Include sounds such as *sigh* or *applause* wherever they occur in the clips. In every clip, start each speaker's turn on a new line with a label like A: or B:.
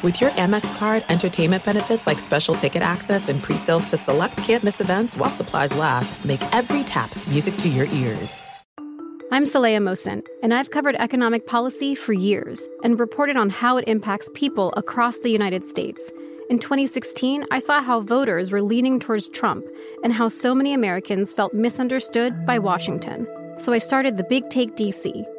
A: With your Amex card, entertainment benefits like special ticket access and pre-sales to select campus events while supplies last, make every tap music to your ears.
B: I'm Saleha Mohsin, and I've covered economic policy for years and reported on how it impacts people across the United States. In 2016, I saw how voters were leaning towards Trump and how so many Americans felt misunderstood by Washington. So I started the Big Take DC.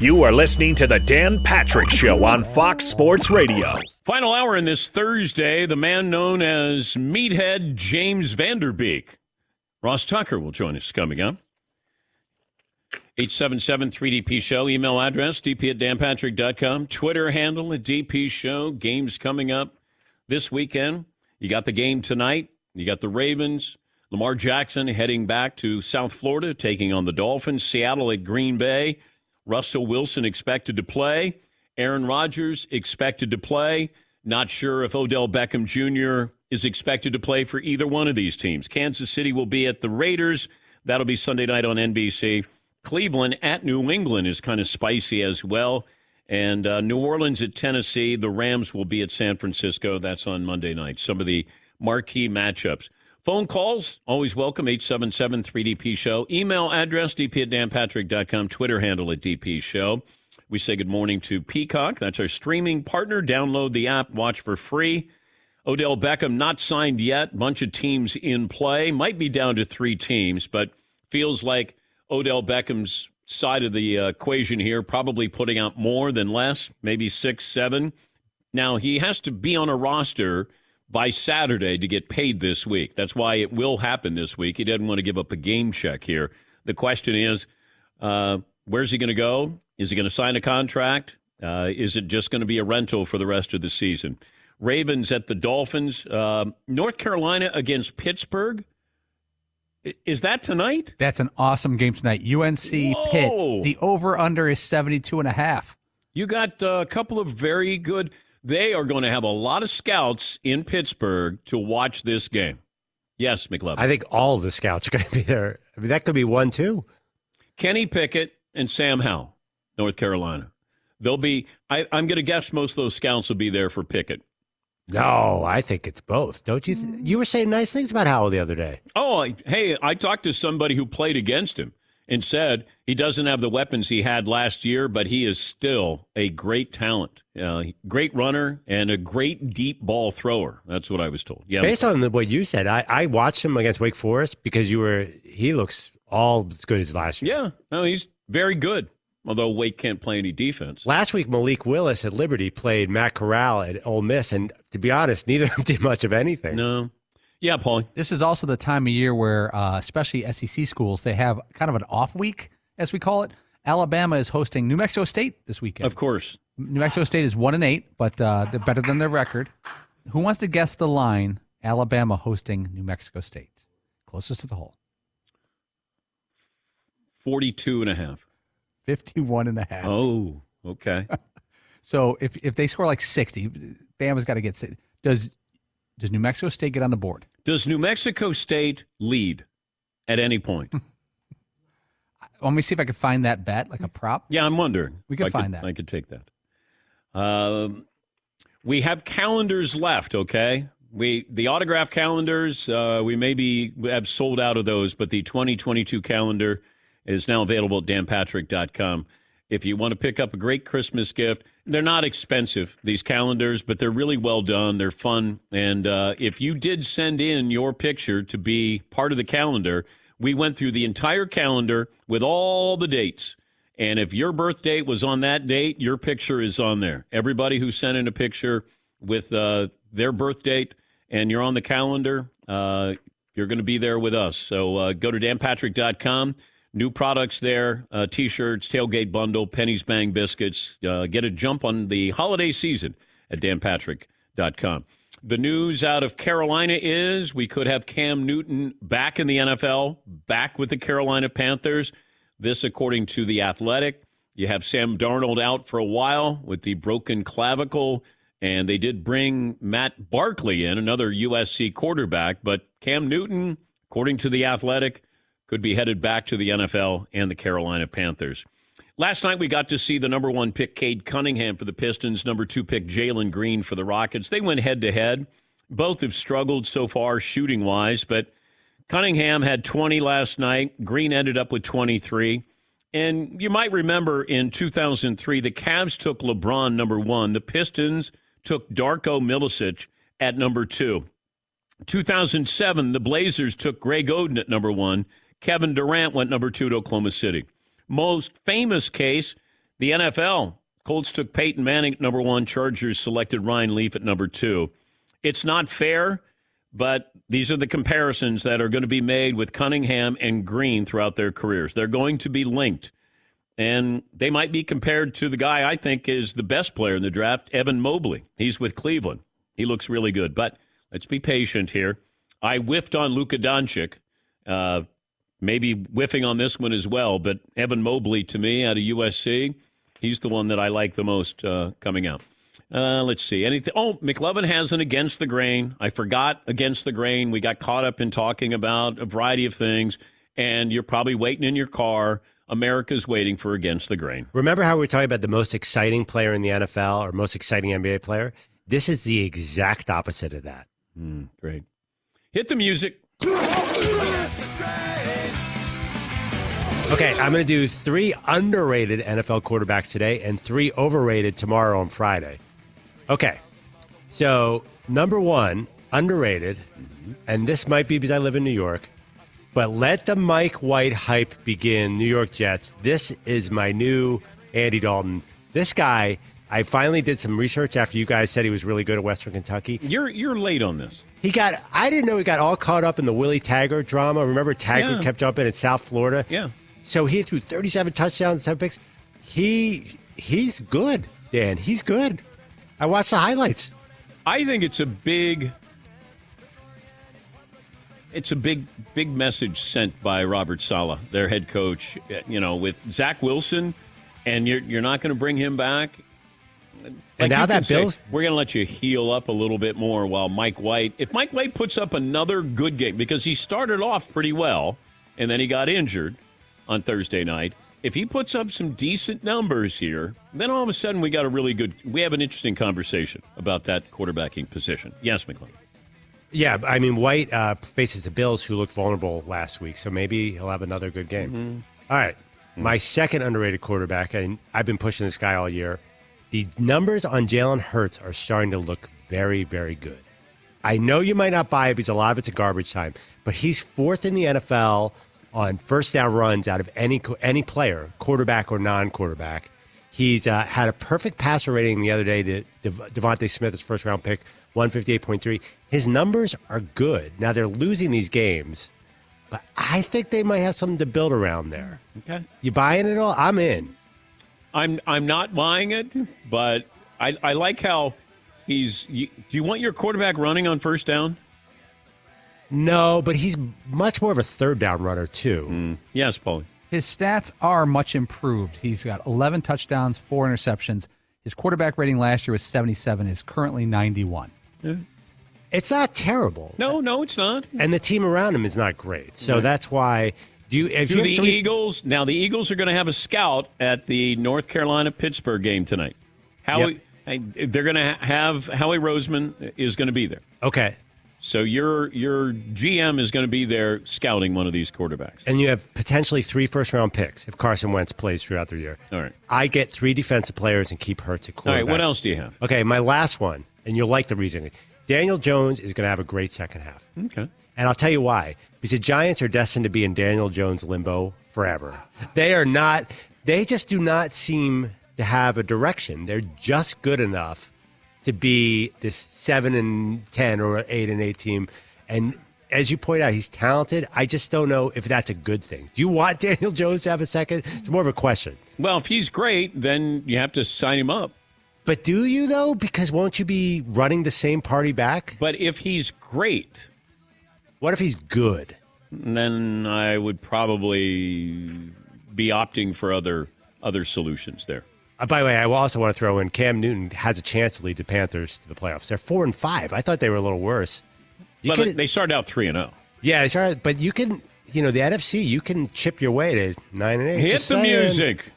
C: You are listening to The Dan Patrick Show on Fox Sports Radio.
D: Final hour in this Thursday, the man known as Meathead James Van Der Beek. Ross Tucker will join us coming up. 877 3DP Show, email address dp at danpatrick.com, Twitter handle at DP Show. Games coming up this weekend. You got the game tonight. You got the Ravens. Lamar Jackson heading back to South Florida, taking on the Dolphins. Seattle at Green Bay. Russell Wilson expected to play. Aaron Rodgers expected to play. Not sure if Odell Beckham Jr. is expected to play for either one of these teams. Kansas City will be at the Raiders. That'll be Sunday night on NBC. Cleveland at New England is kind of spicy as well. And uh, New Orleans at Tennessee. The Rams will be at San Francisco. That's on Monday night. Some of the marquee matchups. Phone calls, always welcome, 877 3DP Show. Email address, dp at danpatrick.com. Twitter handle at DP Show. We say good morning to Peacock. That's our streaming partner. Download the app, watch for free. Odell Beckham not signed yet. Bunch of teams in play. Might be down to three teams, but feels like Odell Beckham's side of the uh, equation here, probably putting out more than less, maybe six, seven. Now, he has to be on a roster – by Saturday to get paid this week. That's why it will happen this week. He doesn't want to give up a game check here. The question is, uh, where's he going to go? Is he going to sign a contract? Uh, is it just going to be a rental for the rest of the season? Ravens at the Dolphins. Uh, North Carolina against Pittsburgh. Is that tonight?
E: That's an awesome game tonight. UNC
D: Whoa.
E: Pitt. The over under is 72 and a half.
D: You got a couple of very good they are going to have a lot of scouts in Pittsburgh to watch this game. Yes, McLovin.
F: I think all the scouts are going to be there. I mean, that could be one too.
D: Kenny Pickett and Sam Howell, North Carolina. They'll be. I, am going to guess most of those scouts will be there for Pickett.
F: No, I think it's both. Don't you? Th- you were saying nice things about Howell the other day.
D: Oh, hey, I talked to somebody who played against him and said he doesn't have the weapons he had last year, but he is still a great talent, uh, great runner, and a great deep ball thrower. That's what I was told. Yeah,
F: based on what you said, I, I watched him against Wake Forest because you were he looks all as good as last year.
D: Yeah, no, he's very good. Although Wake can't play any defense.
F: Last week, Malik Willis at Liberty played Matt Corral at Ole Miss, and to be honest, neither of them *laughs* did much of anything.
D: No, yeah, Paul.
E: This is also the time of year where, uh, especially SEC schools, they have kind of an off week, as we call it. Alabama is hosting New Mexico State this weekend.
D: Of course.
E: New Mexico State is one and eight, but uh, they're better than their record. Who wants to guess the line? Alabama hosting New Mexico State. Closest to the hole.
D: 42 and a half.
E: 51 and a half.
D: Oh, okay. *laughs*
E: so if if they score like 60, Bama's got to get does does New Mexico State get on the board?
D: Does New Mexico State lead at any point? *laughs*
E: Let me see if I can find that bet, like a prop.
D: Yeah, I'm wondering.
E: We could
D: I
E: find
D: could,
E: that.
D: I could take that. Um, we have calendars left. Okay, we the autograph calendars. Uh, we maybe have sold out of those, but the 2022 calendar is now available at danpatrick.com. If you want to pick up a great Christmas gift, they're not expensive, these calendars, but they're really well done. They're fun. And uh, if you did send in your picture to be part of the calendar, we went through the entire calendar with all the dates. And if your birth date was on that date, your picture is on there. Everybody who sent in a picture with uh, their birth date and you're on the calendar, uh, you're going to be there with us. So uh, go to danpatrick.com. New products there uh, t shirts, tailgate bundle, Penny's Bang biscuits. Uh, get a jump on the holiday season at danpatrick.com. The news out of Carolina is we could have Cam Newton back in the NFL, back with the Carolina Panthers. This, according to The Athletic. You have Sam Darnold out for a while with the broken clavicle, and they did bring Matt Barkley in, another USC quarterback. But Cam Newton, according to The Athletic, could be headed back to the NFL and the Carolina Panthers. Last night, we got to see the number one pick, Cade Cunningham, for the Pistons, number two pick, Jalen Green, for the Rockets. They went head to head. Both have struggled so far shooting wise, but Cunningham had 20 last night. Green ended up with 23. And you might remember in 2003, the Cavs took LeBron number one. The Pistons took Darko Milicic at number two. 2007, the Blazers took Greg Oden at number one. Kevin Durant went number two to Oklahoma City. Most famous case, the NFL. Colts took Peyton Manning at number one. Chargers selected Ryan Leaf at number two. It's not fair, but these are the comparisons that are going to be made with Cunningham and Green throughout their careers. They're going to be linked. And they might be compared to the guy I think is the best player in the draft, Evan Mobley. He's with Cleveland. He looks really good. But let's be patient here. I whiffed on Luka Doncic. Uh, maybe whiffing on this one as well. But Evan Mobley, to me, out of USC, he's the one that I like the most uh, coming out. Uh, let's see. Anything? Oh, McLovin has an against the grain. I forgot against the grain. We got caught up in talking about a variety of things, and you're probably waiting in your car. America's waiting for against the grain.
F: Remember how we were talking about the most exciting player in the NFL or most exciting NBA player? This is the exact opposite of that.
D: Mm, great. Hit the music.
F: Okay, I'm going to do three underrated NFL quarterbacks today and three overrated tomorrow on Friday. Okay, so number one, underrated, and this might be because I live in New York, but let the Mike White hype begin, New York Jets. This is my new Andy Dalton. This guy, I finally did some research after you guys said he was really good at Western Kentucky.
D: You're you're late on this.
F: He got I didn't know he got all caught up in the Willie Taggart drama. Remember Taggart
D: Yeah.
F: kept jumping in South Florida?
D: Yeah.
F: So he threw 37 touchdowns, seven picks. He he's good, Dan. He's good. I watched the highlights.
D: I think it's a big it's a big big message sent by Robert Saleh, their head coach, you know, with Zach Wilson and you're you're not going to bring him back. Like
F: now that
D: can say,
F: Bills-
D: we're going to let you heal up a little bit more while Mike White, if Mike White puts up another good game because he started off pretty well and then he got injured on Thursday night. If he puts up some decent numbers here, then all of a sudden we got a really good we have an interesting conversation about that quarterbacking position. Yes, McLean.
F: Yeah, I mean White uh, faces the Bills, who looked vulnerable last week, so maybe he'll have another good game. All right, my second underrated quarterback, and I've been pushing this guy all year. The numbers on Jalen Hurts are starting to look very, very good. I know you might not buy it because a lot of it's a garbage time, but he's fourth in the NFL on first down runs out of any any player, quarterback or non-quarterback. He's uh, had a perfect passer rating the other day. Dev- DeVonta Smith, his first round pick, one fifty eight point three. His numbers are good. Now they're losing these games, but I think they might have something to build around there.
D: Okay.
F: You buying it all? I'm in.
D: I'm I'm not buying it, but I I like how he's you, do you want your quarterback running on first down?
F: No, but he's much more of a third down runner too. Mm.
D: Yes, Paulie.
E: His stats are much improved. He's got 11 touchdowns, four interceptions. His quarterback rating last year was 77. Is currently 91.
F: It's not terrible.
D: No, no, it's not.
F: and the team around him is not great. So that's why. Do you? If
D: To
F: you
D: the
F: three-
D: Eagles. Now the Eagles are going to have a scout at the North Carolina Pittsburgh game tonight. Howie,
F: Yep.
D: They're going to have Howie Roseman is going to be there.
F: Okay.
D: So your your GM is going to be there scouting one of these quarterbacks.
F: And you have potentially three first round picks if Carson Wentz plays throughout the year.
D: All right.
F: I get three defensive players and keep Hurts at quarterback.
D: right. What else do you have?
F: Okay, my last one, and you'll like the reasoning. Daniel Jones is going to have a great second half.
D: Okay.
F: And I'll tell you why. Because the Giants are destined to be in Daniel Jones limbo forever. They are not, they just do not seem to have a direction. They're just good enough to be this 7 and 10 or 8 and 8 team. And as you point out, he's talented. I just don't know if that's a good thing. Do you want *laughs* Daniel Jones to have a second? It's more of a question.
D: Well, if he's great, then you have to sign him up.
F: But do you, though? Because won't you be running the same party back?
D: But if he's great,
F: what if he's good?
D: Then I would probably be opting for other other solutions there.
F: Uh, by the way, I also want to throw in Cam Newton has a chance to lead the Panthers to the playoffs. They're four and five. I thought they were a little worse. You
D: But they started out three and oh. zero.
F: yeah, they started, but you can, you know, the NFC, you can chip your way to nine and eight.
D: Hit
F: Just
D: the
F: saying.
D: music.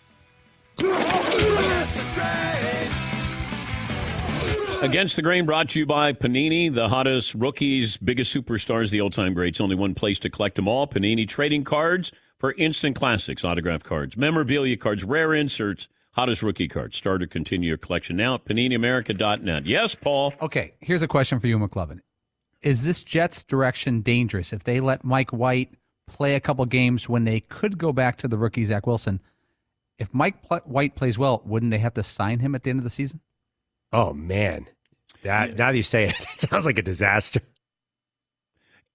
D: Against the Grain brought to you by Panini, the hottest rookies, biggest superstars, the old time greats. Only one place to collect them all. Panini trading cards for instant classics, autograph cards, memorabilia cards, rare inserts, hottest rookie cards. Start or continue your collection now at PaniniAmerica.net. Yes, Paul.
E: Okay, here's a question for you, McLovin. Is this Jets direction dangerous if they let Mike White play a couple games when they could go back to the rookie Zach Wilson? If Mike Pl- White plays well, wouldn't they have to sign him at the end of the season?
F: Oh man, that now that you say it, *laughs* it sounds like a disaster.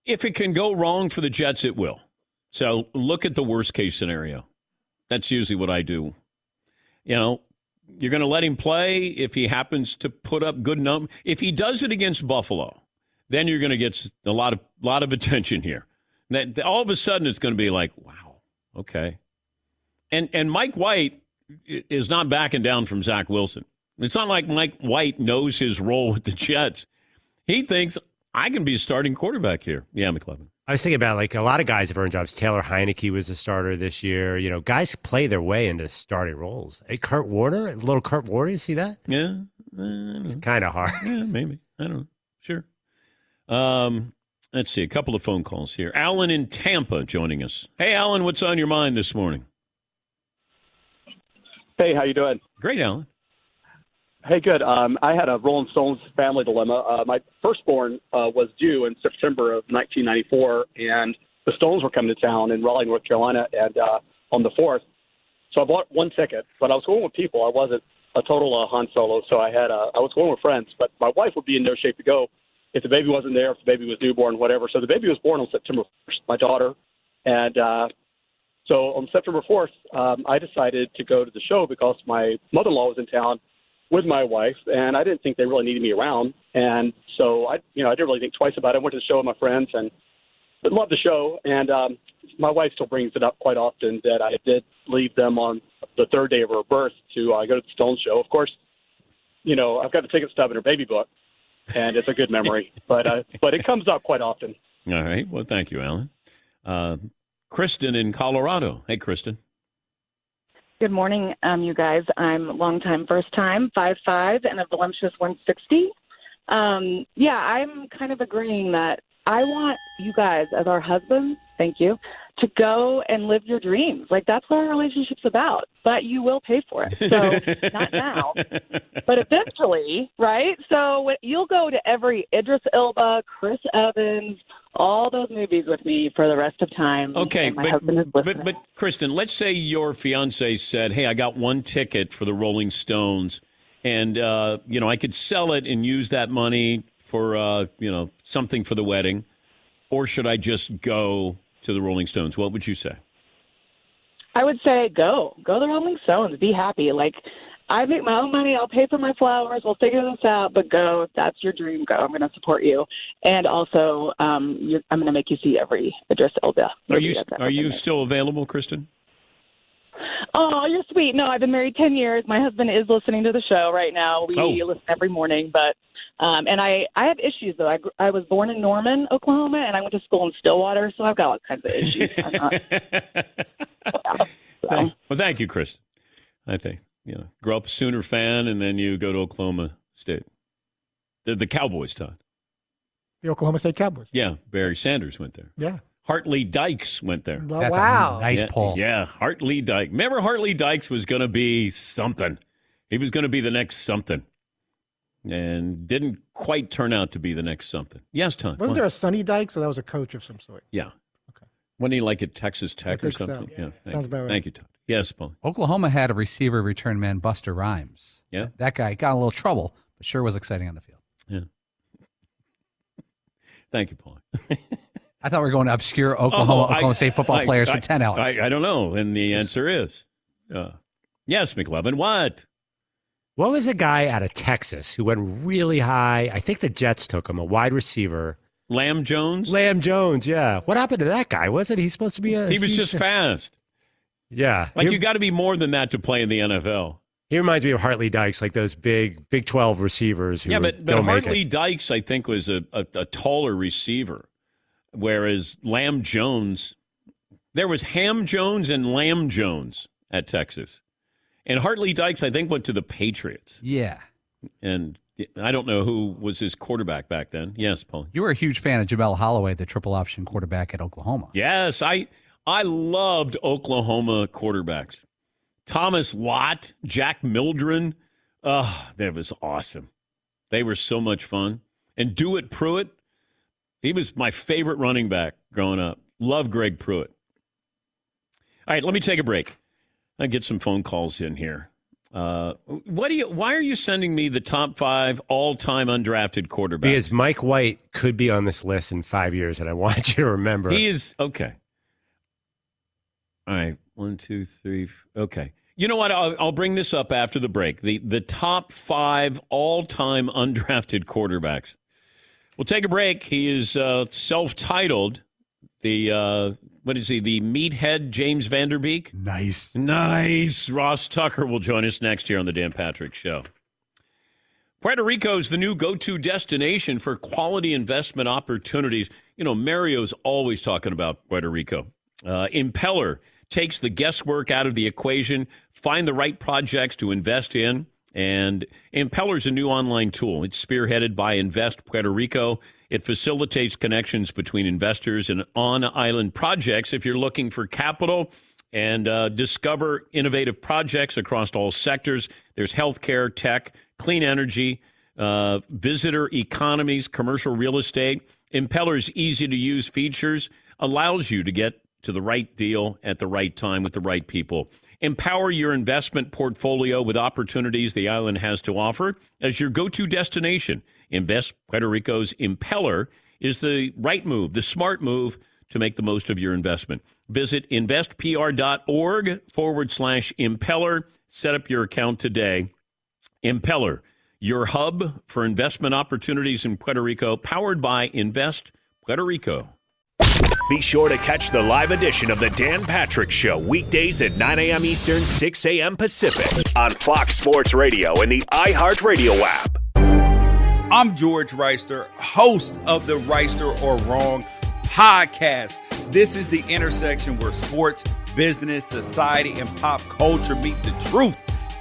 D: If it can go wrong for the Jets, it will. So look at the worst case scenario. That's usually what I do. You know, you're going to let him play if he happens to put up good num. If he does it against Buffalo, then you're going to get a lot of lot of attention here. That all of a sudden it's going to be like, wow, okay. And and Mike White is not backing down from Zach Wilson. It's not like Mike White knows his role with the Jets. He thinks I can be starting quarterback here. Yeah, McLovin.
F: I was thinking about like a lot of guys have earned jobs. Taylor Heinicke was a starter this year. You know, guys play their way into starting roles. Hey, Kurt Warner, little Kurt Warner, you see that?
D: Yeah,
F: it's kind of hard.
D: Yeah, maybe. I don't know. Sure. Um, let's see. A couple of phone calls here. Alan in Tampa joining us. Hey, Alan, what's on your mind this morning?
G: Hey, how you doing?
D: Great, Alan.
G: Hey, good. Um, I had a Rolling Stones family dilemma. Uh, my firstborn uh, was due in September of 1994, and the Stones were coming to town in Raleigh, North Carolina, and uh, on the fourth. So I bought one ticket, but I was going with people. I wasn't a total uh, Han Solo, so I had uh, I was going with friends. But my wife would be in no shape to go if the baby wasn't there, if the baby was newborn, whatever. So the baby was born on September 1st, my daughter, and uh, so on September 4th, um, I decided to go to the show because my mother-in-law was in town with my wife, and I didn't think they really needed me around. And so I, you know, I didn't really think twice about it. I went to the show with my friends and loved the show. And um, my wife still brings it up quite often that I did leave them on the third day of her birth to uh, go to the Stone show. Of course, you know, I've got the ticket stub in her baby book, and it's a good memory. *laughs* but uh, but it comes up quite often.
D: All right. Well, thank you, Alan. Uh, Kristen in Colorado. Hey, Kristen.
H: Good morning, um, you guys. I'm long time, first time, five five, and a voluptuous 160. Um, yeah, I'm kind of agreeing that I want you guys, as our husbands, thank you, to go and live your dreams. Like that's what our relationship's about. But you will pay for it. So *laughs* not now, but eventually, right? So you'll go to every Idris Elba, Chris Evans, all those movies with me for the rest of time.
D: Okay, but,
H: husband is listening.
D: but but Kristen, let's say your fiance said, "Hey, I got one ticket for the Rolling Stones, and uh, you know I could sell it and use that money for uh, you know something for the wedding, or should I just go to the Rolling Stones?" What would you say?
H: I would say go. Go to the Rolling Stones. Be happy. Like, I make my own money. I'll pay for my flowers. We'll figure this out. But go. If that's your dream, go. I'm going to support you. And also, um, you're, I'm going to make you see every Idris Elba.
D: Are you are you still available, Kristen?
H: Oh, you're sweet. No, I've been married 10 years. My husband is listening to the show right now. We
D: Oh.
H: listen every morning, but um and I I have issues though. I I was born in Norman, Oklahoma, and I went to school in Stillwater, so I've got all kinds of issues. I'm not, *laughs*
D: Thank- well, thank you, Kristen. I think You know, grow up a Sooner fan, and then you go to Oklahoma State. The, the Cowboys, Todd.
I: The Oklahoma State Cowboys.
D: Yeah, Barry Sanders went there.
I: Yeah.
D: Hart Lee Dykes went there.
I: Well, That's a wow.
E: nice
D: yeah,
E: pull.
D: Yeah, Hart Lee Dykes. Remember, Hart Lee Dykes was going to be something. He was going to be the next something, and didn't quite turn out to be the next something. Yes, Tom.
I: Wasn't there a Sonny Dykes? So that was a coach of some sort.
D: Yeah. Okay. Wasn't he like at Texas Tech
I: I
D: or
I: think so.
D: something?
I: Yeah. Sounds
D: you.
I: about right.
D: Thank you, Todd. Yes, Paul.
E: Oklahoma had a receiver return man, Buster Rhymes.
D: Yeah.
E: That guy got a little trouble, but sure was exciting on the field.
D: Yeah. *laughs* Thank you, Paul.
E: I thought we were going to obscure Oklahoma,
D: Oh, I-
E: Oklahoma State football
D: I-
E: players
D: I-
E: for 10 hours.
D: I, I don't know. And the answer is uh, yes, McLovin. What?
F: What was the guy out of Texas who went really high? I think the Jets took him, a wide receiver.
D: Lam Jones?
F: Lam Jones, yeah. What happened to that guy? Wasn't he supposed to be a.
D: He was just fast.
F: Yeah.
D: Like
F: He-
D: you got to be more than that to play in the NFL.
F: He reminds me of Hart Lee Dykes, like those big Big 12 receivers who
D: Yeah, but, but Hartley. Dykes, I think, was a, a, a taller receiver, whereas Lam Jones, there was Ham Jones and Lam Jones at Texas. And Hart Lee Dykes, I think, went to the Patriots.
E: yeah.
D: And I don't know who was his quarterback back then. Yes, Paul.
E: You were a huge fan of Jamelle Holieway, the triple option quarterback at Oklahoma.
D: Yes, I I loved Oklahoma quarterbacks. Thomas Lott, Jack Mildren. Oh, that was awesome. They were so much fun. And Dewitt Pruitt, he was my favorite running back growing up. Love Greg Pruitt. All right, let me take a break. I get some phone calls in here. Uh, what do you? Why are you sending me the top five all-time undrafted quarterbacks?
F: Because Mike White could be on this list in five years, and I want you to remember.
D: He is okay. All right, one, two, three. Okay, you know what? I'll, I'll bring this up after the break. the The top five all time *laughs* undrafted quarterbacks. We'll take a break. He is uh, self titled. The uh, what is he? The meathead James Van Der Beek.
J: Nice,
D: nice. Ross Tucker will join us next year on the Dan Patrick Show. Puerto Rico is the new go to destination for quality investment opportunities. You know, Mario's always talking about Puerto Rico. Uh, Impeller takes the guesswork out of the equation, find the right projects to invest in. And Impeller's a new online tool. It's spearheaded by Invest Puerto Rico. It facilitates connections between investors and on island projects. If you're looking for capital, and uh, discover innovative projects across all sectors. There's healthcare, tech, clean energy, uh, visitor economies, commercial real estate. Impeller's easy to use features allows you to get to the right deal at the right time with the right people. Empower your investment portfolio with opportunities the island has to offer as your go to destination. Invest Puerto Rico's Impeller is the right move, the smart move to make the most of your investment. Visit investpr.org forward slash impeller. Set up your account today. Impeller, your hub for investment opportunities in Puerto Rico, powered by Invest Puerto Rico.
C: Be sure to catch the live edition of the Dan Patrick Show weekdays at 9 a.m. Eastern, 6 a.m. Pacific on Fox Sports Radio and the iHeartRadio app.
K: I'm George Wrighster, host of the Wrighster or Wrong podcast. This is the intersection where sports, business, society, and pop culture meet the truth.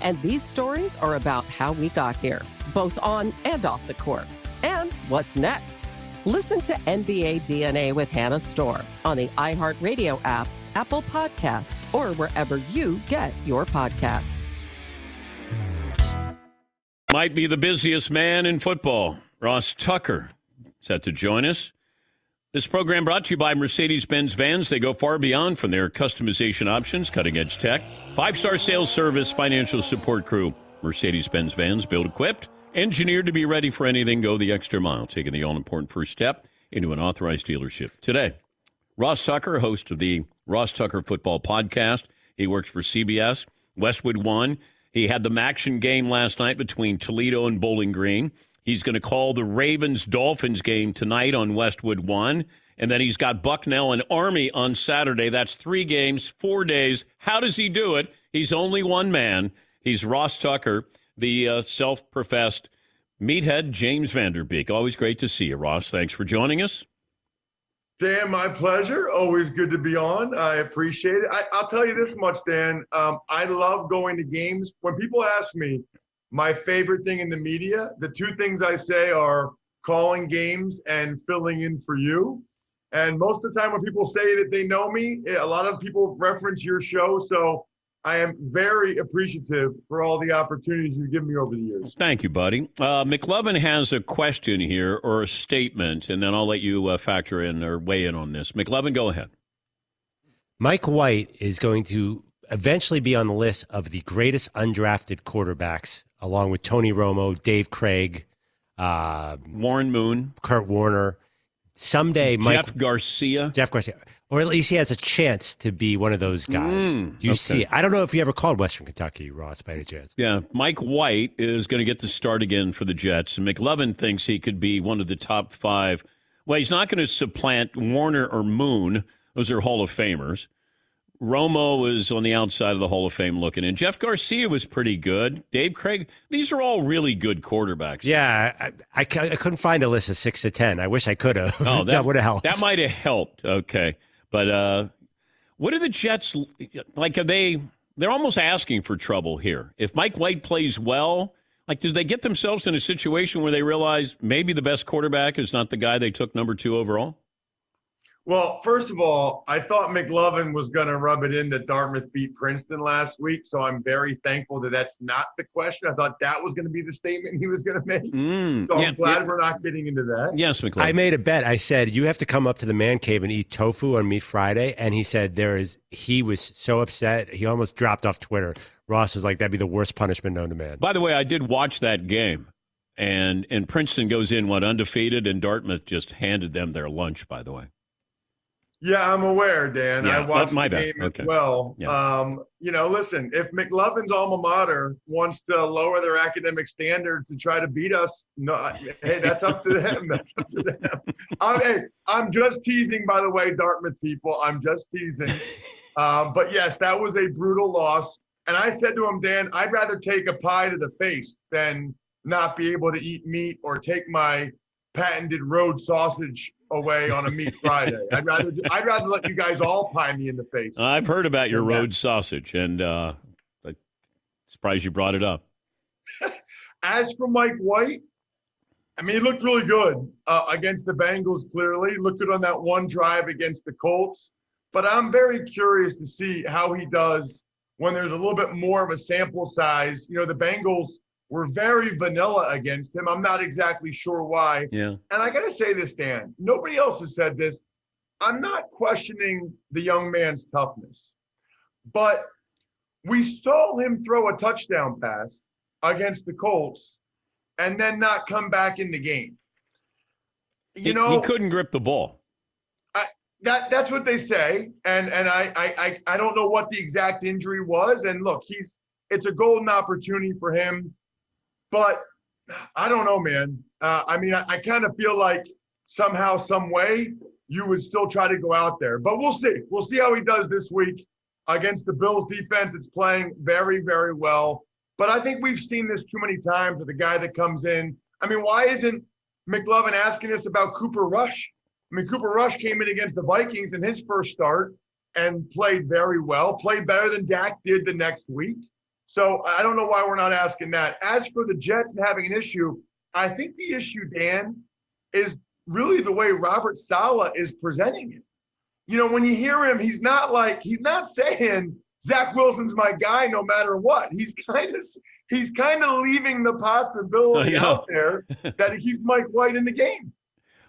L: And these stories are about how we got here, both on and off the court. And what's next? Listen to NBA DNA with Hannah Storm on the iHeartRadio app, Apple Podcasts, or wherever you get your podcasts.
D: Might be the busiest man in football. Ross Tucker set to join us. This program brought to you by Mercedes Benz Vans. They go far beyond from their customization options, cutting edge tech, five star sales service, financial support crew. Mercedes Benz Vans, built equipped, engineered to be ready for anything, go the extra mile, taking the all important first step into an authorized dealership. Today, Ross Tucker, host of the Ross Tucker Football Podcast. He works for CBS, Westwood One. He had the MACtion game last night between Toledo and Bowling Green. He's going to call the Ravens Dolphins game tonight on Westwood One. And then he's got Bucknell and Army on Saturday. That's three games, four days. How does he do it? He's only one man. He's Ross Tucker, the uh, self professed meathead James Van Der Beek. Always great to see you, Ross. Thanks for joining us.
M: Dan, my pleasure. Always good to be on. I appreciate it. I, will tell you this much, Dan. Um, I love going to games. When people ask me my favorite thing in the media, the two things I say are calling games and filling in for you. And most of the time, when people say that they know me, a lot of people reference your show. So I am very appreciative for all the opportunities you've given me over the years.
D: Thank you, buddy. Uh, McLovin has a question here or a statement, and then I'll let you uh, factor in or weigh in on this. McLovin, go ahead.
F: Mike White is going to eventually be on the list of the greatest undrafted quarterbacks, along with Tony Romo, Dave Krieg, uh,
D: Warren Moon,
F: Kurt Warner. Someday, Mike,
D: Jeff Garcia.
F: Jeff Garcia or at least he has a chance to be one of those guys.
D: Mm,
F: Do you
D: okay.
F: see it? I don't know if you ever called Western Kentucky, Ross, by any chance.
D: Yeah, Mike White is going to get the start again for the Jets, and McLovin thinks he could be one of the top five. Well, he's not going to supplant Warner or Moon; those are Hall of Famers. Romo was on the outside of the Hall of Fame looking in. Jeff Garcia was pretty good. Dave Krieg, these are all really good quarterbacks.
F: Yeah, I, I, I couldn't find a list of six to ten. I wish I could have.
D: Oh, *laughs* that,
F: that would have helped.
D: That might have helped. Okay. But uh, What are the Jets like? Are they? They're almost asking for trouble here. If Mike White plays well, like, do they get themselves in a situation where they realize maybe the best quarterback is not the guy they took number two overall?
M: Well, first of all, I thought McLovin was going to rub it in that Dartmouth beat Princeton last week. So I'm very thankful that that's not the question. I thought that was going to be the statement he was going to make.
D: Mm,
M: so I'm
D: yeah,
M: glad
D: yeah.
M: we're not getting into that.
D: Yes, McLovin.
F: I made a bet. I said you have to come up to the man cave and eat tofu on Meat Friday, and he said there is. He was so upset he almost dropped off Twitter. Ross was like, "That'd be the worst punishment known to man."
D: By the way, I did watch that game, and and Princeton goes in what undefeated, and Dartmouth just handed them their lunch. By the way,
M: Yeah, I'm aware, Dan.
D: Yeah,
M: I watched
D: my
M: the game
D: Okay.
M: as well.
D: Yeah.
M: Um, you know, listen, if McLovin's alma mater wants to lower their academic standards to try to beat us, no, hey, that's up to them. *laughs* That's up to them. I'm, hey, I'm just teasing, by the way, Dartmouth people. I'm just teasing. *laughs* Um, but yes, that was a brutal loss. And I said to him, Dan, I'd rather take a pie to the face than not be able to eat meat or take my patented road sausage away on a meat Friday. I'd rather I'd rather let you guys all pie me in the face.
D: I've heard about your road sausage, and uh, I'm surprised you brought it up. *laughs*
M: As for Mike White, I mean, he looked really good uh, against the Bengals. Clearly, looked good on that one drive against the Colts. But I'm very curious to see how he does when there's a little bit more of a sample size. You know, the Bengals were very vanilla against him. I'm not exactly sure why.
D: Yeah.
M: And I got to say this, Dan. Nobody else has said this. I'm not questioning the young man's toughness, but we saw him throw a touchdown pass against the Colts and then not come back in the game. You
D: he,
M: know,
D: he couldn't grip the ball.
M: I, that that's what they say, and and I, I I I don't know what the exact injury was. And look, he's it's a golden opportunity for him, but I don't know, man. Uh, I mean, I, I kind of feel like somehow, some way, you would still try to go out there, but we'll see. We'll see how he does this week against the Bills defense. It's playing very, very well. But I think we've seen this too many times with a guy that comes in. I mean, why isn't McLovin asking us about Cooper Rush? I mean, Cooper Rush came in against the Vikings in his first start and played very well, played better than Dak did the next week. So I don't know why we're not asking that. As for the Jets and having an issue, I think the issue, Dan, is really the way Robert Saleh is presenting it. You know, when you hear him, he's not like he's not saying Zach Wilson's my guy no matter what. He's kind of he's kind of leaving the possibility out there that he keeps Mike White in the game.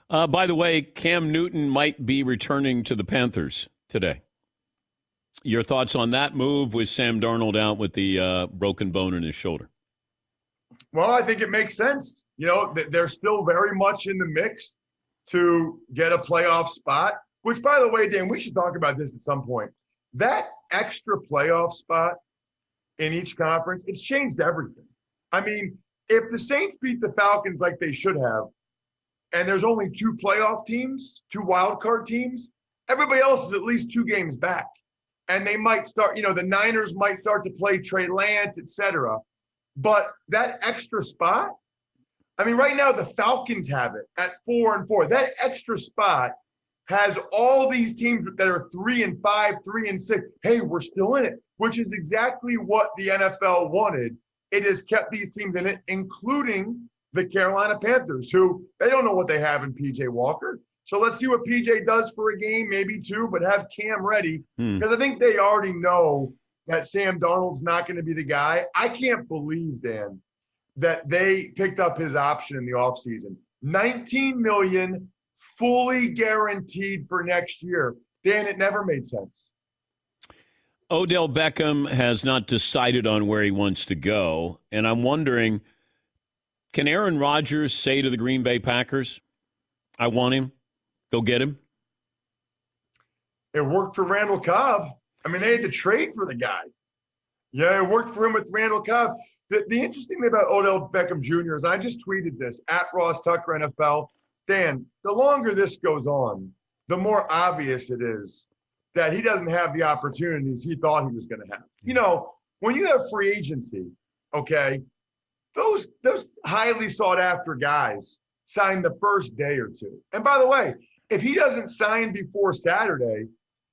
D: Uh, by the way, Cam Newton might be returning to the Panthers today. Your thoughts on that move with Sam Darnold out with the uh, broken bone in his shoulder?
M: Well, I think it makes sense. You know, they're still very much in the mix to get a playoff spot, which, by the way, Dan, we should talk about this at some point. That extra playoff spot in each conference, it's changed everything. I mean, if the Saints beat the Falcons like they should have, and there's only two playoff teams, two wild card teams, everybody else is at least two games back. And they might start, you know, the Niners might start to play Trey Lance, et cetera. But that extra spot, I mean, right now the Falcons have it at four and four. That extra spot has all these teams that are three and five, three and six. Hey, we're still in it, which is exactly what the NFL wanted. It has kept these teams in it, including the Carolina Panthers, who they don't know what they have in PJ Walker. So let's see what PJ does for a game, maybe two, but have Cam ready
D: Hmm.
M: because I think they already know that Sam Darnold's not going to be the guy. I can't believe, Dan, that they picked up his option in the offseason. 19 million fully guaranteed for next year. Dan, it never made sense.
D: Odell Beckham has not decided on where he wants to go, and I'm wondering can Aaron Rodgers say to the Green Bay Packers, I want him, go get him?
M: It worked for Randall Cobb. I mean, they had to trade for the guy. Yeah, it worked for him with Randall Cobb. The, the interesting thing about Odell Beckham Jr. is I just tweeted this at Ross Tucker NFL. Dan, the longer this goes on, the more obvious it is that he doesn't have the opportunities he thought he was going to have. You know, when you have free agency, okay, those those highly sought after guys sign the first day or two. And by the way, if he doesn't sign before Saturday,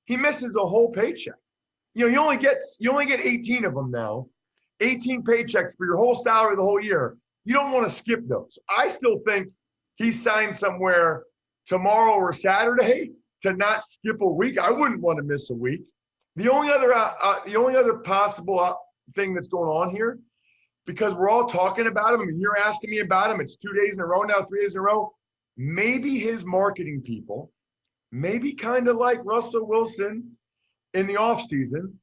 M: he misses a whole paycheck. You know, you only get you only get 18 of them now. 18 paychecks for your whole salary the whole year. You don't want to skip those. I still think he signed somewhere tomorrow or Saturday to not skip a week. I wouldn't want to miss a week. The only other uh, uh, the only other possible uh, thing that's going on here, because we're all talking about him. and you're asking me about him. It's two days in a row now, three days in a row. Maybe his marketing people, maybe kind of like Russell Wilson in the offseason,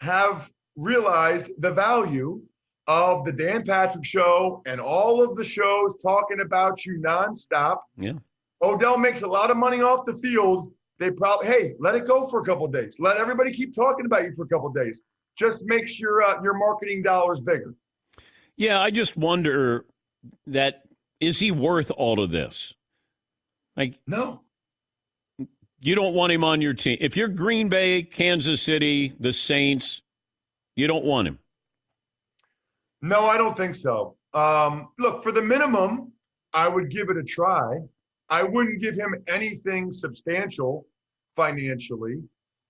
M: have realized the value of the Dan Patrick show and all of the shows talking about you nonstop.
D: Yeah.
M: Odell makes a lot of money off the field. They probably, hey, let it go for a couple days. Let everybody keep talking about you for a couple days. Just makes your uh, your marketing dollars bigger.
D: Yeah, I just wonder that is he worth all of this? Like
M: no.
D: You don't want him on your team. If you're Green Bay, Kansas City, the Saints, you don't want him.
M: No, I don't think so. Um, look, for the minimum, I would give it a try. I wouldn't give him anything substantial financially.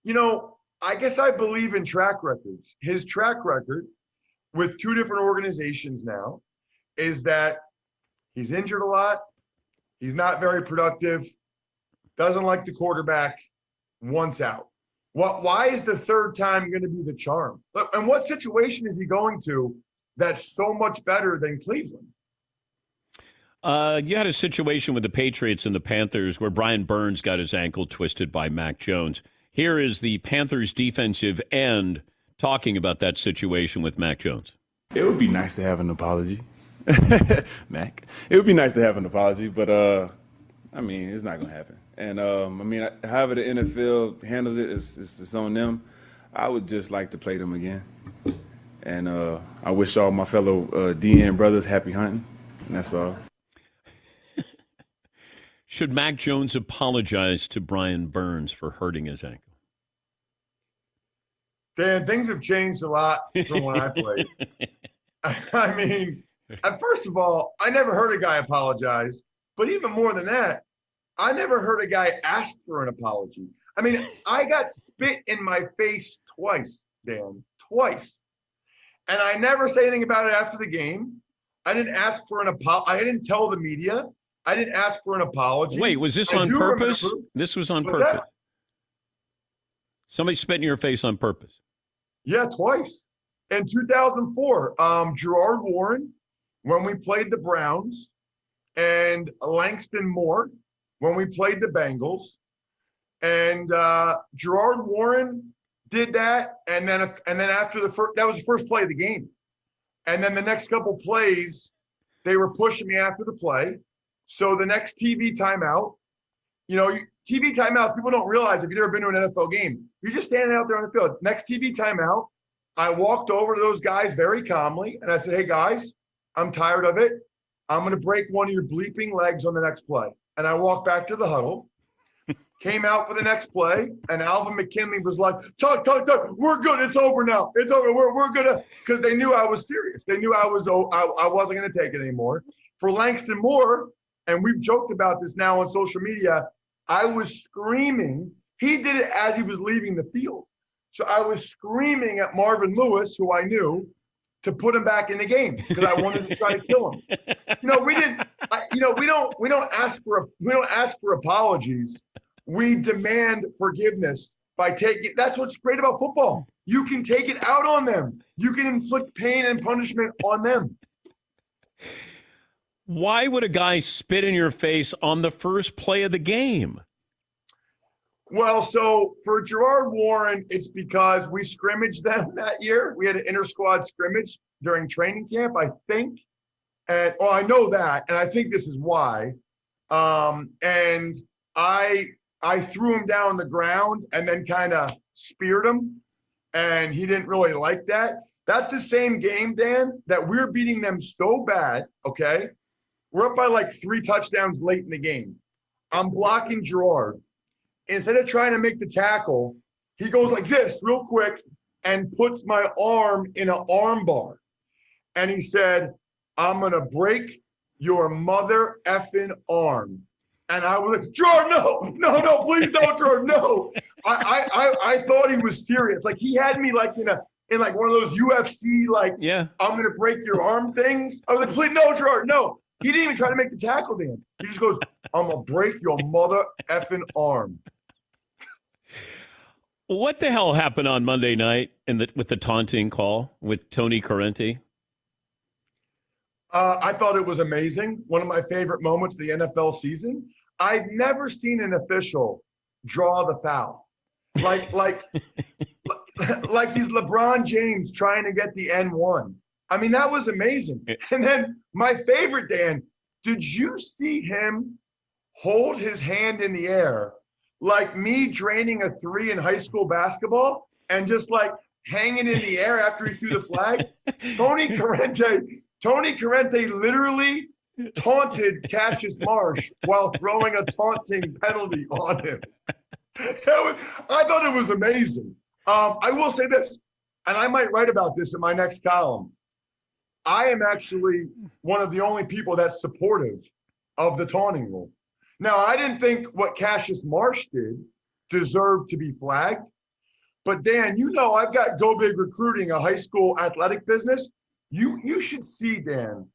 M: You know, I guess I believe in track records. His track record with two different organizations now is that he's injured a lot, he's not very productive, doesn't like the quarterback, once out. What why is the third time going to be the charm? And what situation is he going to that's so much better than Cleveland?
D: Uh, you had a situation with the Patriots and the Panthers where Brian Burns got his ankle twisted by Mac Jones. Here is the Panthers defensive end talking about that situation with Mac Jones.
N: It would be nice to have an apology, *laughs* Mac. It would be nice to have an apology, but uh, I mean, it's not going to happen. And um, I mean, however the NFL handles it, it's, it's, it's, on them. I would just like to play them again. And uh, I wish all my fellow uh, DN brothers happy hunting. And that's all. *laughs*
D: Should Mac Jones apologize to Brian Burns for hurting his ankle?
M: Dan, things have changed a lot from when I played. *laughs* *laughs* I mean, first of all, I never heard a guy apologize. But even more than that, I never heard a guy ask for an apology. I mean, I got spit in my face twice, Dan, twice. And I never say anything about it after the game. I didn't ask for an apology. I didn't tell the media. I didn't ask for an apology.
D: Wait, was this I on purpose? Remember, this was on purpose. That? Somebody spit in your face on purpose.
M: Yeah, twice. In 2004, um, Gerard Warren, when we played the Browns, and Langston Moore, when we played the Bengals. And uh, Gerard Warren did that, and then and then after the first, that was the first play of the game. And then the next couple plays, they were pushing me after the play. So the next TV timeout, you know, TV timeouts, people don't realize if you've never been to an NFL game, you're just standing out there on the field. Next TV timeout, I walked over to those guys very calmly and I said, Hey guys, I'm tired of it. I'm going to break one of your bleeping legs on the next play. And I walked back to the huddle, *laughs* came out for the next play, and Alvin McKinley was like, Tuck, Tuck, Tuck, we're good. It's over now. It's over. We're, we're to, because they knew I was serious. They knew I, was, oh, I, I wasn't going to take it anymore. For Langston Moore, and we've joked about this now on social media, I was screaming. He did it as he was leaving the field. So I was screaming at Marvin Lewis, who I knew, to put him back in the game because I wanted to try to kill him. You know, we didn't. I, you know, we don't. We don't ask for. We don't ask for apologies. We demand forgiveness by taking. That's what's great about football. You can take it out on them. You can inflict pain and punishment on them.
D: Why would a guy spit in your face on the first play of the game?
M: Well, so for Gerard Warren, it's because we scrimmaged them *laughs* that year. We had an inter squad scrimmage during training camp, I think. And oh, I know that, and I think this is why. Um, and I I threw him down the ground and then kind of speared him, and he didn't really like that. That's the same game, Dan, that we're beating them so bad. Okay, we're up by like three touchdowns late in the game. I'm blocking Gerard instead of trying to make the tackle, he goes like this real quick and puts my arm in an arm bar. And he said, I'm going to break your mother effing arm. And I was like, Jordan, no, no, no, please don't, Jordan, no. *laughs* I, I, I, I thought he was serious. Like he had me like in a in like one of those UFC like
D: yeah
M: I'm gonna break your arm things. I was like, please no, Gerard, no. He didn't even try to make the tackle, Dan. He just goes, I'm gonna break your mother effing arm.
D: What the hell happened on Monday night in the, with the taunting call with Tony Corrente?
M: Uh, I thought it was amazing. One of my favorite moments of the NFL season. I've never seen an official draw the foul. Like, *laughs* like, *laughs* like he's LeBron James trying to get the N1. I mean, that was amazing. And then my favorite, Dan, did you see him hold his hand in the air like me draining a three in high school basketball and just like hanging in the air after he threw the flag? *laughs* Tony Corrente, Tony Corrente literally taunted Cassius Marsh while throwing a taunting penalty on him. Was, I thought it was amazing. Um, I will say this, and I might write about this in my next column. I am actually one of the only people that's supportive of the taunting rule. Now, I didn't think what Cassius Marsh did deserved to be flagged. But Dan, you know I've got Go Big Recruiting, a high school athletic business. You you should see Dan,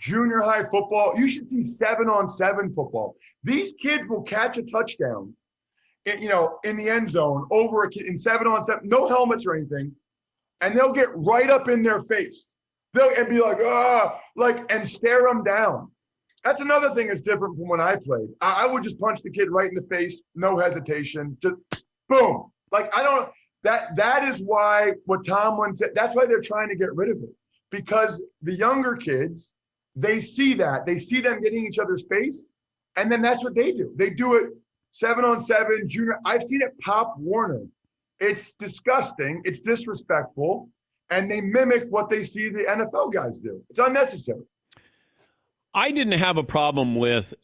M: junior high football. You should see seven on seven football. These kids will catch a touchdown you know, in the end zone over a kid in seven on seven, no helmets or anything, and they'll get right up in their face. They'll and be like, ah, like, and stare them down. That's another thing that's different from when I played. I, I would just punch the kid right in the face, no hesitation, just boom. Like I don't. That that is why what Tomlin said. That's why they're trying to get rid of it because the younger kids they see that they see them getting each other's face, and then that's what they do. They do it seven on seven, junior. I've seen it pop Warner. It's disgusting. It's disrespectful. And they mimic what they see the NFL guys do. It's unnecessary.
D: I didn't have a problem with,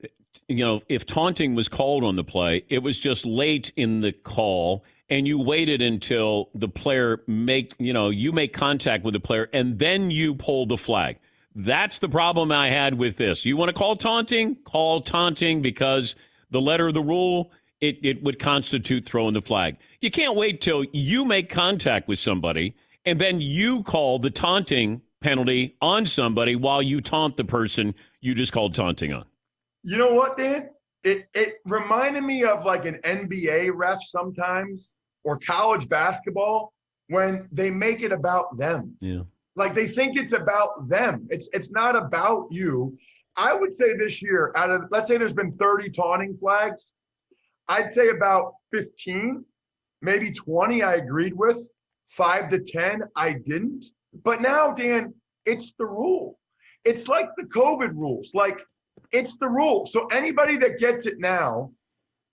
D: you know, if taunting was called on the play, it was just late in the call and you waited until the player make, you know, you make contact with the player and then you pull the flag. That's the problem I had with this. You want to call taunting? Call taunting because – the letter of the rule, it, it would constitute throwing the flag. You can't wait till you make contact with somebody and then you call the taunting penalty on somebody while you taunt the person you just called taunting on.
M: You know what, Dan? It it reminded me of like an NBA ref sometimes or college basketball when they make it about them.
D: Yeah.
M: Like they think it's about them. It's it's not about you. I would say this year, out of let's say there's been 30 taunting flags, I'd say about 15, maybe 20 I agreed with, five to 10 I didn't. But now, Dan, it's the rule. It's like the COVID rules. Like it's the rule. So anybody that gets it now,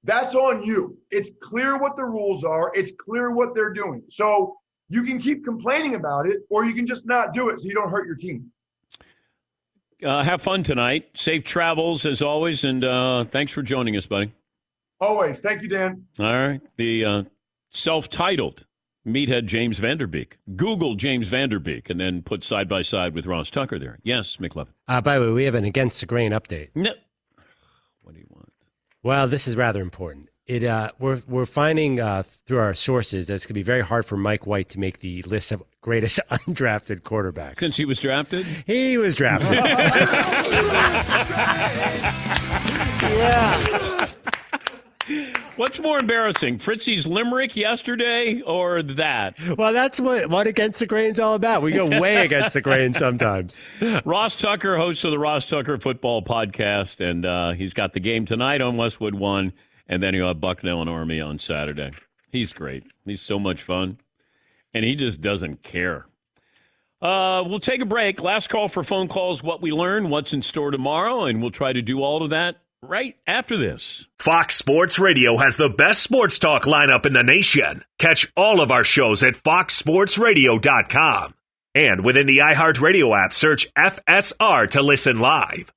M: that's on you. It's clear what the rules are. It's clear what they're doing. So you can keep complaining about it, or you can just not do it so you don't hurt your team.
D: Uh, have fun tonight. Safe travels as always, and uh, thanks for joining us, buddy.
M: Always. Thank you, Dan.
D: All right. The uh, self-titled meathead James Van Der Beek. Google James Van Der Beek and then put side by side with Ross Tucker there. Yes, McLovin.
F: Uh, by the way, we have an against the grain update.
D: No. What do you want?
F: Well, this is rather important. It uh, we're we're finding uh, through our sources that it's going to be very hard for Mike White to make the list of greatest *laughs* undrafted quarterbacks
D: since he was drafted.
F: He was drafted. *laughs* *laughs*
D: yeah. What's more embarrassing, Fritzy's limerick yesterday or that?
F: Well, that's what what against the grain's all about. We go way *laughs* against the grain sometimes.
D: Ross Tucker, host of the Ross Tucker Football Podcast, and uh, he's got the game tonight on Westwood One and then he'll have Bucknell and Army on Saturday. He's great. He's so much fun, and he just doesn't care. Uh, we'll take a break. Last call for phone calls. What we learn, what's in store tomorrow, and we'll try to do all of that right after this.
O: Fox Sports Radio has the best sports talk lineup in the nation. Catch all of our shows at foxsportsradio.com. And within the iHeartRadio app, search FSR to listen live.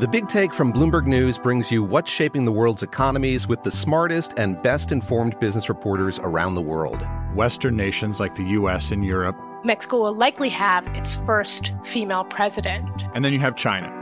P: The Big Take from Bloomberg News brings you what's shaping the world's economies with the smartest and best informed business reporters around the world.
J: Western nations like the U.S. and Europe.
Q: Mexico will likely have its first female president.
J: And then you have China.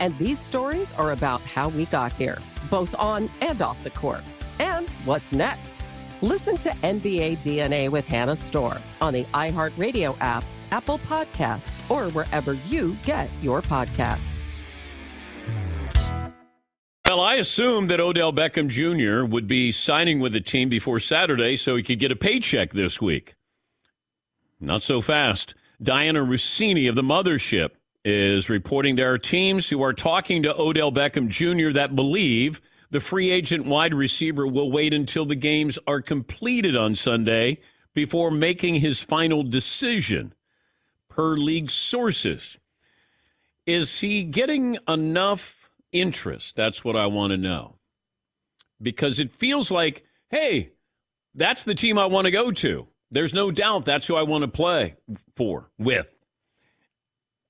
L: And these stories are about how we got here, both on and off the court. And what's next? Listen to NBA DNA with Hannah Storm on the iHeartRadio app, Apple Podcasts, or wherever you get your podcasts.
D: Well, I assumed that Odell Beckham Jr. would be signing with the team before Saturday so he could get a paycheck this week. Not so fast. Dianna Russini of the Mothership is reporting there are teams who are talking to Odell Beckham Jr. that believe the free agent wide receiver will wait until the games are completed on Sunday before making his final decision, per league sources. Is he getting enough interest? That's what I want to know. Because it feels like, hey, that's the team I want to go to. There's no doubt that's who I want to play for, with.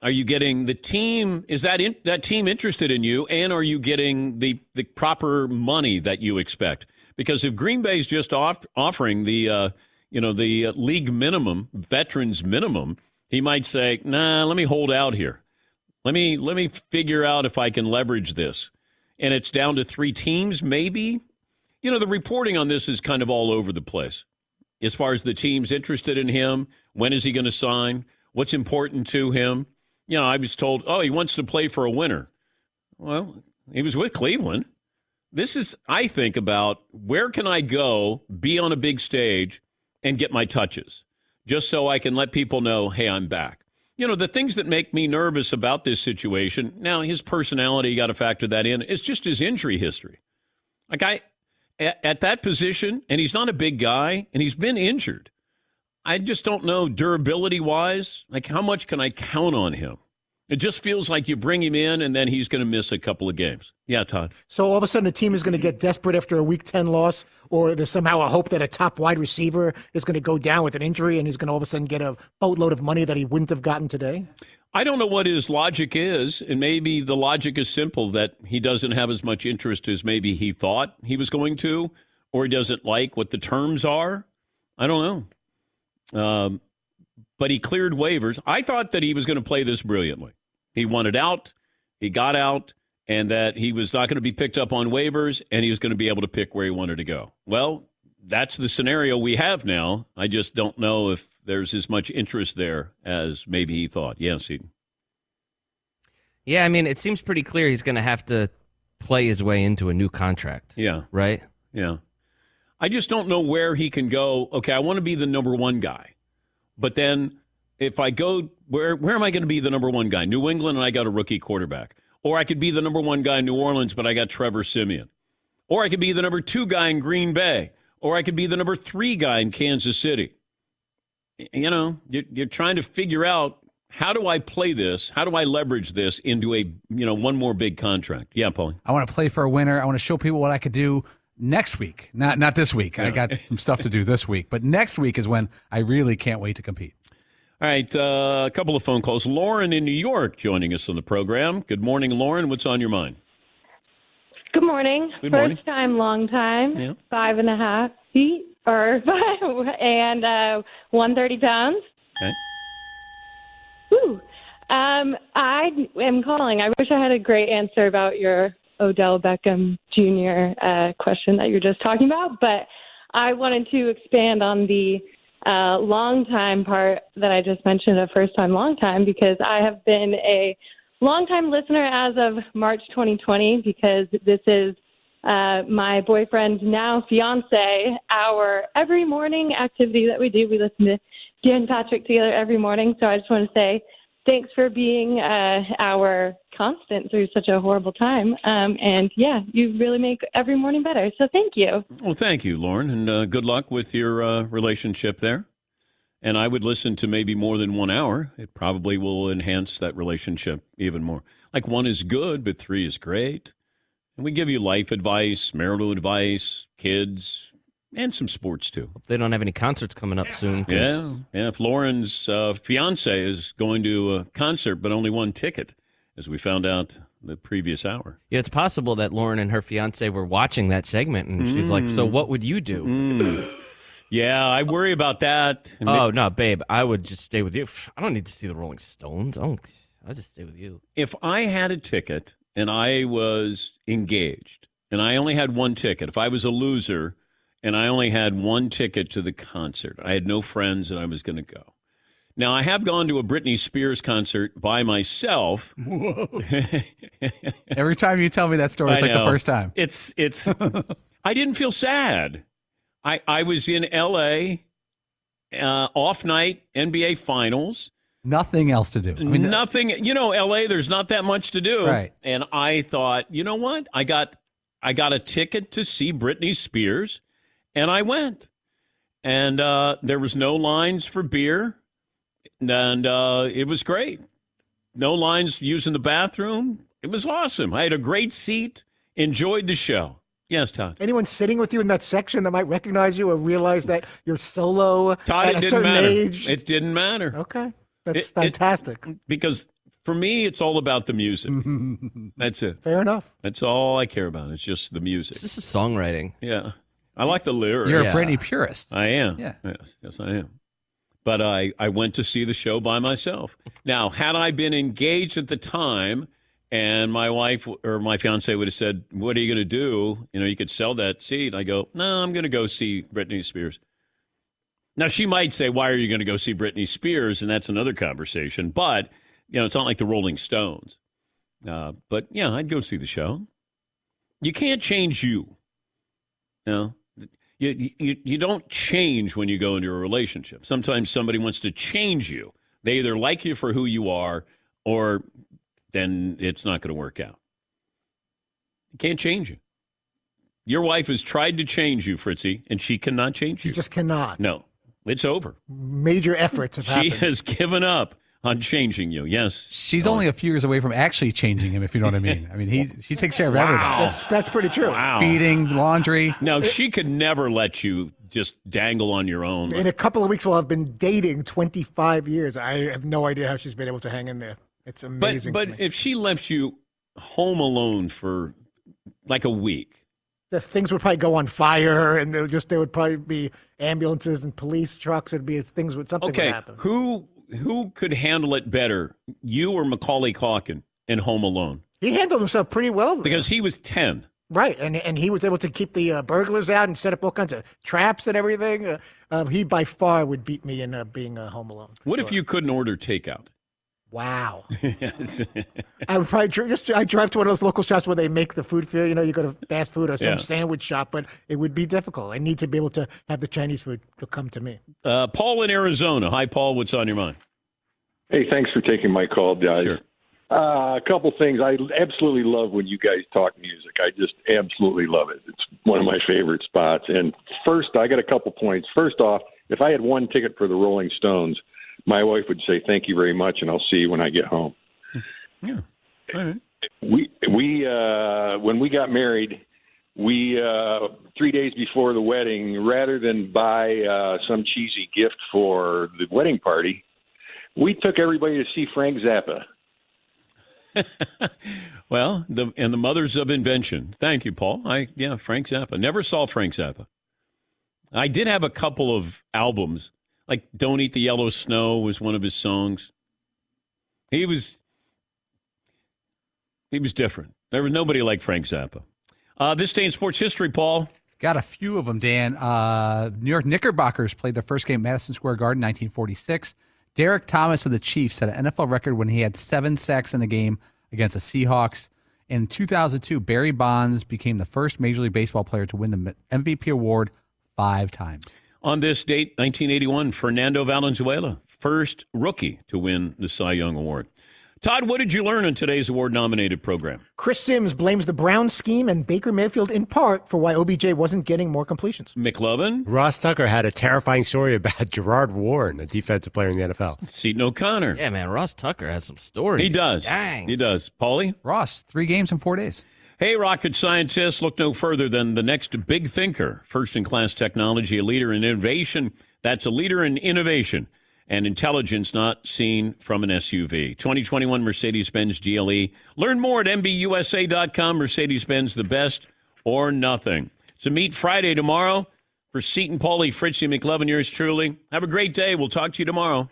D: Are you getting the team? Is that in, that team interested in you? And are you getting the, the proper money that you expect? Because if Green Bay's just off, offering the uh, you know the uh, league minimum, veterans minimum, he might say, "Nah, let me hold out here. Let me let me figure out if I can leverage this." And it's down to three teams, maybe. You know, the reporting on this is kind of all over the place. As far as the teams interested in him, when is he going to sign? What's important to him? You know, I was told, oh, he wants to play for a winner. Well, he was with Cleveland. This is, I think, about where can I go, be on a big stage, and get my touches, just so I can let people know, hey, I'm back. You know, the things that make me nervous about this situation, now his personality, you got to factor that in, it's just his injury history. Like, I, at, at that position, and he's not a big guy, and he's been injured. I just don't know durability wise. Like, how much can I count on him? It just feels like you bring him in and then he's going to miss a couple of games. Yeah, Todd.
R: So all of a sudden, the team is going to get desperate after a Week 10 loss, or there's somehow a hope that a top wide receiver is going to go down with an injury and he's going to all of a sudden get a boatload of money that he wouldn't have gotten today?
D: I don't know what his logic is, and maybe the logic is simple that he doesn't have as much interest as maybe he thought he was going to, or he doesn't like what the terms are. I don't know. Um, but he cleared waivers. I thought that he was going to play this brilliantly. He wanted out, he got out, and that he was not going to be picked up on waivers, and he was going to be able to pick where he wanted to go. Well, that's the scenario we have now. I just don't know if there's as much interest there as maybe he thought. Yes, he.
S: Yeah, I mean, it seems pretty clear he's going to have to play his way into a new contract.
D: Yeah.
S: Right?
D: Yeah. I just don't know where he can go. Okay, I want to be the number one guy. But then if I go, where, where am I going to be the number one guy? New England, and I got a rookie quarterback. Or I could be the number one guy in New Orleans, but I got Trevor Siemian. Or I could be the number two guy in Green Bay. Or I could be the number three guy in Kansas City. You know, you're, you're trying to figure out how do I play this? How do I leverage this into a, you know, one more big contract? Yeah, Paulie.
T: I want to play for a winner. I want to show people what I could do next week. Not not this week. I got some stuff to do this week, but next week is when I really can't wait to compete.
D: All right, uh, a couple of phone calls. Lauren in New York joining us on the program. Good morning, Lauren. What's on your mind?
U: Good morning.
D: Good morning.
U: First time, long time.
D: Yeah.
U: Five and a half feet or five *laughs* and uh, one thirty pounds.
D: Okay.
U: Woo. Um, I am calling. I wish I had a great answer about your Odell Beckham Jr. Uh, question that you're just talking about, but I wanted to expand on the uh, long time part that I just mentioned, a first time, long time, because I have been a long time listener as of March 2020, because this is uh, my boyfriend, now fiance, our every morning activity that we do. We listen to Dan Patrick together every morning. So I just want to say thanks for being uh, our constant through such a horrible time. Um, and yeah, you really make every morning better. So thank you.
D: Well, thank you, Lauren, and uh, good luck with your uh, relationship there. And I would listen to maybe more than one hour. It probably will enhance that relationship even more. Like one is good, but three is great. And we give you life advice, marital advice, kids, and some sports too.
S: They don't have any concerts coming up soon. 'cause-
D: Yeah, yeah. If Lauren's uh, fiance is going to a concert, but only one ticket, as we found out the previous hour.
S: Yeah, it's possible that Lauren and her fiance were watching that segment, and she's like, "So
D: Mm.
S: what would you do?"
D: Mm. Yeah, I worry about that. And
S: Oh no, babe, I would just stay with you. I don't need to see the Rolling Stones. I don't, I'll just stay with you.
D: if I had a ticket and I was engaged and I only had one ticket, if I was a loser and I only had one ticket to the concert, I had no friends and I was going to go. Now, I have gone to a Britney Spears concert by myself. *laughs* *laughs*
T: Every time you tell me that story, it's
D: I
T: like the first time.
D: It's it's. *laughs* I didn't feel sad. I I was in L.A. Uh, off night NBA Finals.
T: Nothing else to do. I mean,
D: Nothing. You know, L.A. There's not that much to do.
T: Right.
D: And I thought, you know what? I got I got a ticket to see Britney Spears, and I went. And uh, there was no lines for beer, and uh, it was great. No lines using the bathroom. It was awesome. I had a great seat. Enjoyed the show. Yes, Todd.
R: Anyone sitting with you in that section that might recognize you or realize that you're solo
D: Todd,
R: at
D: it
R: a
D: didn't
R: certain
D: matter.
R: age?
D: It didn't matter.
R: Okay. That's
D: It- it-
R: fantastic.
D: because for me, it's all about the music. *laughs* That's it.
R: Fair enough.
D: That's all I care about. It's just the music.
S: This is songwriting.
D: Yeah. I like the lyrics.
T: You're a Britney purist.
D: I am.
T: Yeah.
D: Yes, yes, I am. But I, I went to see the show by myself. Now, had I been engaged at the time and my wife or my fiance would have said, What are you going to do? You know, you could sell that seat. I go, No, I'm going to go see Britney Spears. Now, she might say, Why are you going to go see Britney Spears? And that's another conversation. But, you know, it's not like the Rolling Stones. Uh, but, yeah, I'd go see the show. You can't change you. You know, you, you, you don't change when you go into a relationship. Sometimes somebody wants to change you. They either like you for who you are or then it's not going to work out. You can't change you. Your wife has tried to change you, Fritzy, and she cannot change you.
R: You just cannot.
D: No. It's over.
R: Major efforts have
D: She
R: happened.
D: has given up on changing you. Yes.
T: She's only a few years away from actually changing him, if you know what I mean. I mean, he she takes care of everything.
R: That's that's pretty true.
D: Wow.
T: Feeding, laundry.
D: No, she could never let you just dangle on your own.
R: In a couple of weeks, we'll have been dating 25 years. I have no idea how she's been able to hang in there. It's amazing.
D: but
R: to me.
D: if she left you home alone for like a week,
R: the things would probably go on fire, and there would just there would probably be ambulances and police trucks. It'd be things would something
D: okay,
R: would happen.
D: who who could handle it better, you or Macaulay Culkin in Home Alone?
R: He handled himself pretty well.
D: Because he was ten.
R: Right, and and he was able to keep the uh, burglars out and set up all kinds of traps and everything. Uh, uh, he by far would beat me in uh, being uh, home alone.
D: What if you couldn't order takeout?
R: Wow, *laughs*
D: yes.
R: I would probably just I drive to one of those local shops where they make the food for you. You know, you go to fast food or some
D: Yeah.
R: sandwich shop, but it would be difficult. I need to be able to have the Chinese food to come to me.
D: Uh, Paul in Arizona. Hi, Paul. What's on your mind?
V: Hey, thanks for taking my call, guys. Uh, a couple things. I absolutely love when you guys talk music. I just absolutely love it. It's one of my favorite spots. And first, I got a couple points. First off, if I had one ticket for the Rolling Stones, my wife would say, "Thank you very much," and I'll see you when I get home.
D: Yeah. All right.
V: We we uh, when we got married, we uh, three days before the wedding, rather than buy uh, some cheesy gift for the wedding party, we took everybody to see Frank Zappa. *laughs*
D: Well, the and the mothers of invention. Thank you, Paul. I yeah, Frank Zappa. Never saw Frank Zappa. I did have a couple of albums, like "Don't Eat the Yellow Snow" was one of his songs. He was he was different. There was nobody like Frank Zappa. Uh, this day in sports history, Paul.
T: Got a few of them, Dan. Uh, New York Knickerbockers played their first game at Madison Square Garden, 1946. Derrick Thomas of the Chiefs set an NFL record when he had seven sacks in a game against the Seahawks. In 2002, Barry Bonds became the first Major League Baseball player to win the MVP award five times.
D: On this date, 1981, Fernando Valenzuela, first rookie to win the Cy Young Award. Todd, what did you learn in today's award nominated program?
R: Chris Simms blames the Brown scheme and Baker Mayfield in part for why OBJ wasn't getting more completions.
D: McLovin.
W: Ross Tucker had a terrifying story about *laughs* Gerard Warren, a defensive player in the NFL.
D: Seton O'Connor.
S: Yeah, man, Ross Tucker has some stories.
D: He does.
S: Dang.
D: He does. Paulie?
T: Ross, three games in four days.
D: Hey, rocket scientists, look no further than the next big thinker. First in class technology, a leader in innovation. That's a leader in innovation and intelligence not seen from an SUV. 2021 Mercedes Benz GLE. Learn more at MBUSA.com. Mercedes Benz, the best or nothing. So meet Friday tomorrow for Seton Paulie, Fritzy McLovin, yours truly. Have a great day. We'll talk to you tomorrow.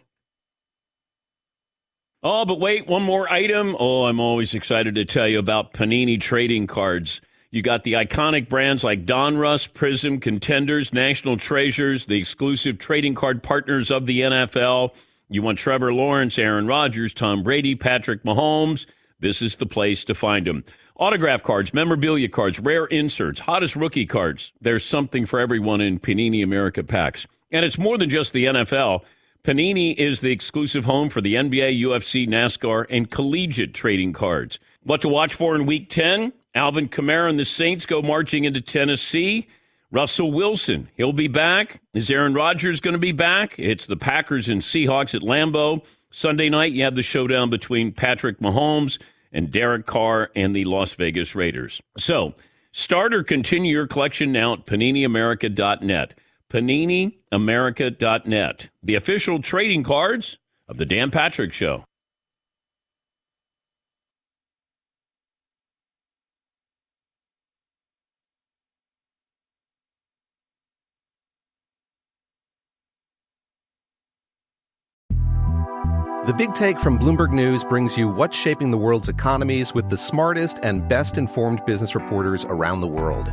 D: Oh, but wait, one more item. Oh, I'm always excited to tell you about Panini trading cards. You got the iconic brands like Donruss, Prizm, Contenders, National Treasures, the exclusive trading card partners of the NFL. You want Trevor Lawrence, Aaron Rodgers, Tom Brady, Patrick Mahomes. This is the place to find them. Autograph cards, memorabilia cards, rare inserts, hottest rookie cards. There's something for everyone in Panini America packs. And it's more than just the NFL. Panini is the exclusive home for the NBA, UFC, NASCAR, and collegiate trading cards. What to watch for in Week 10? Alvin Kamara and the Saints go marching into Tennessee. Russell Wilson, he'll be back. Is Aaron Rodgers going to be back? It's the Packers and Seahawks at Lambeau. Sunday night, you have the showdown between Patrick Mahomes and Derek Carr and the Las Vegas Raiders. So, start or continue your collection now at PaniniAmerica.net. PaniniAmerica.net, the official trading cards of the Dan Patrick Show.
P: The Big Take from Bloomberg News brings you what's shaping the world's economies with the smartest and best informed business reporters around the world.